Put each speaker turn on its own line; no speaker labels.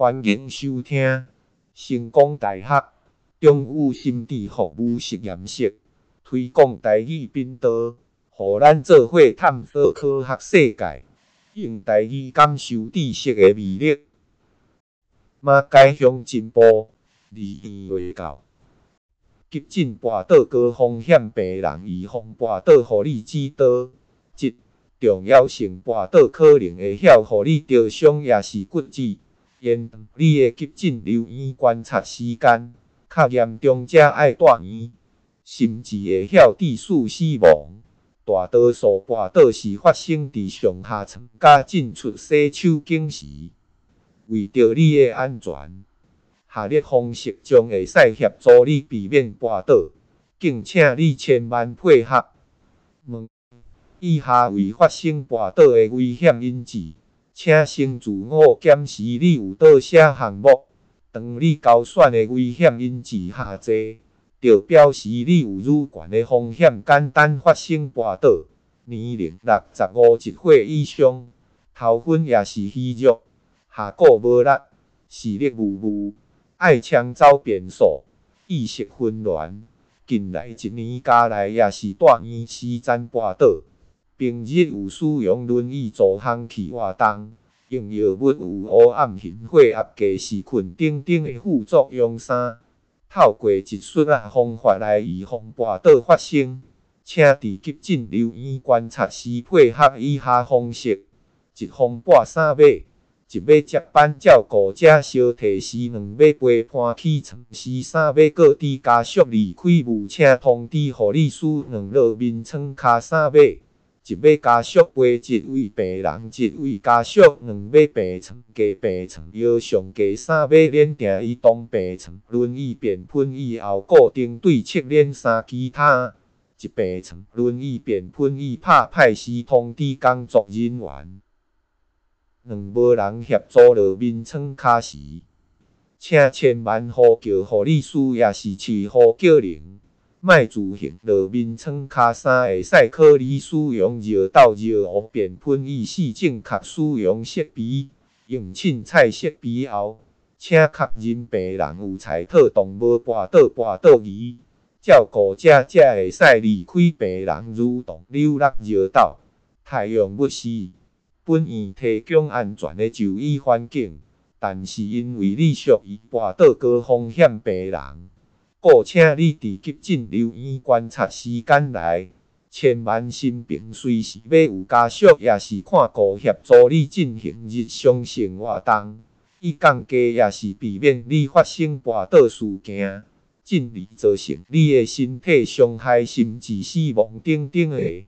欢迎收听成功大学中语心智服务实验室推广台语频道，互咱做伙探索科学世界，用台语感受知识的魅力。马偕乡进步二年卫教，急诊跋倒高风险病人预防跋倒护理指导。即重要性跋倒可能会晓予你着伤也是骨折，因你的急诊留院观察时间。较严重者爱住院，甚至会晓致死死亡。大多数跋倒是发生伫上下床甲进出洗手间时。为着你的安全，下列方式将会使协助你避免跋倒，敬请你千万配合。问以下为发生跋倒的危险因子，请先自我检视你有倒些项目。当你交选的危险因子下坐，就表示你有愈悬的风险，简单发生跋倒。年龄六十五一岁以上，头昏也是虚弱。下顎无力，视力模糊，爱肠走变数，意识混乱。近来一年加来也是住院时间跋倒。平日有使用轮椅助行去活动，用药物有黑暗型血压计时困等等的副作用。三、透过一术啊方法来预防跋倒发生，请伫急诊留院观察时配合以下方式：一风拨三马。一尾接班照顾者小提示，两尾陪伴起床时，三尾告知家属离开务，请通知护理师两落眠床卡三尾。一尾家属陪一位病人，一位家属两尾病床加病床摇上加三尾连定移动病床，轮椅变喷椅后固定对侧连三其他。一病床轮椅变喷椅拍歹时，通知工作人员。两无人协助落眠床卡时，请千万呼叫护理师，也是试呼叫铃，卖自行落面床卡。三会使考虑使用绕道绕湖便喷椅视正确使用设备。用凊彩设备后，请确认病人有踩踏动无跋倒跋倒仪，照顾者才会使离开病人蠕动溜落绕道。太阳不适。本院提供安全的就医环境，但是因为你属于跋倒高风险病人，故请你伫急诊留院观察时间内，千万心病随时要有家属，也是看顾协助你进行日常性活动，以降低也是避免你发生跋倒事件，进而造成你的身体伤害甚至死亡等等的。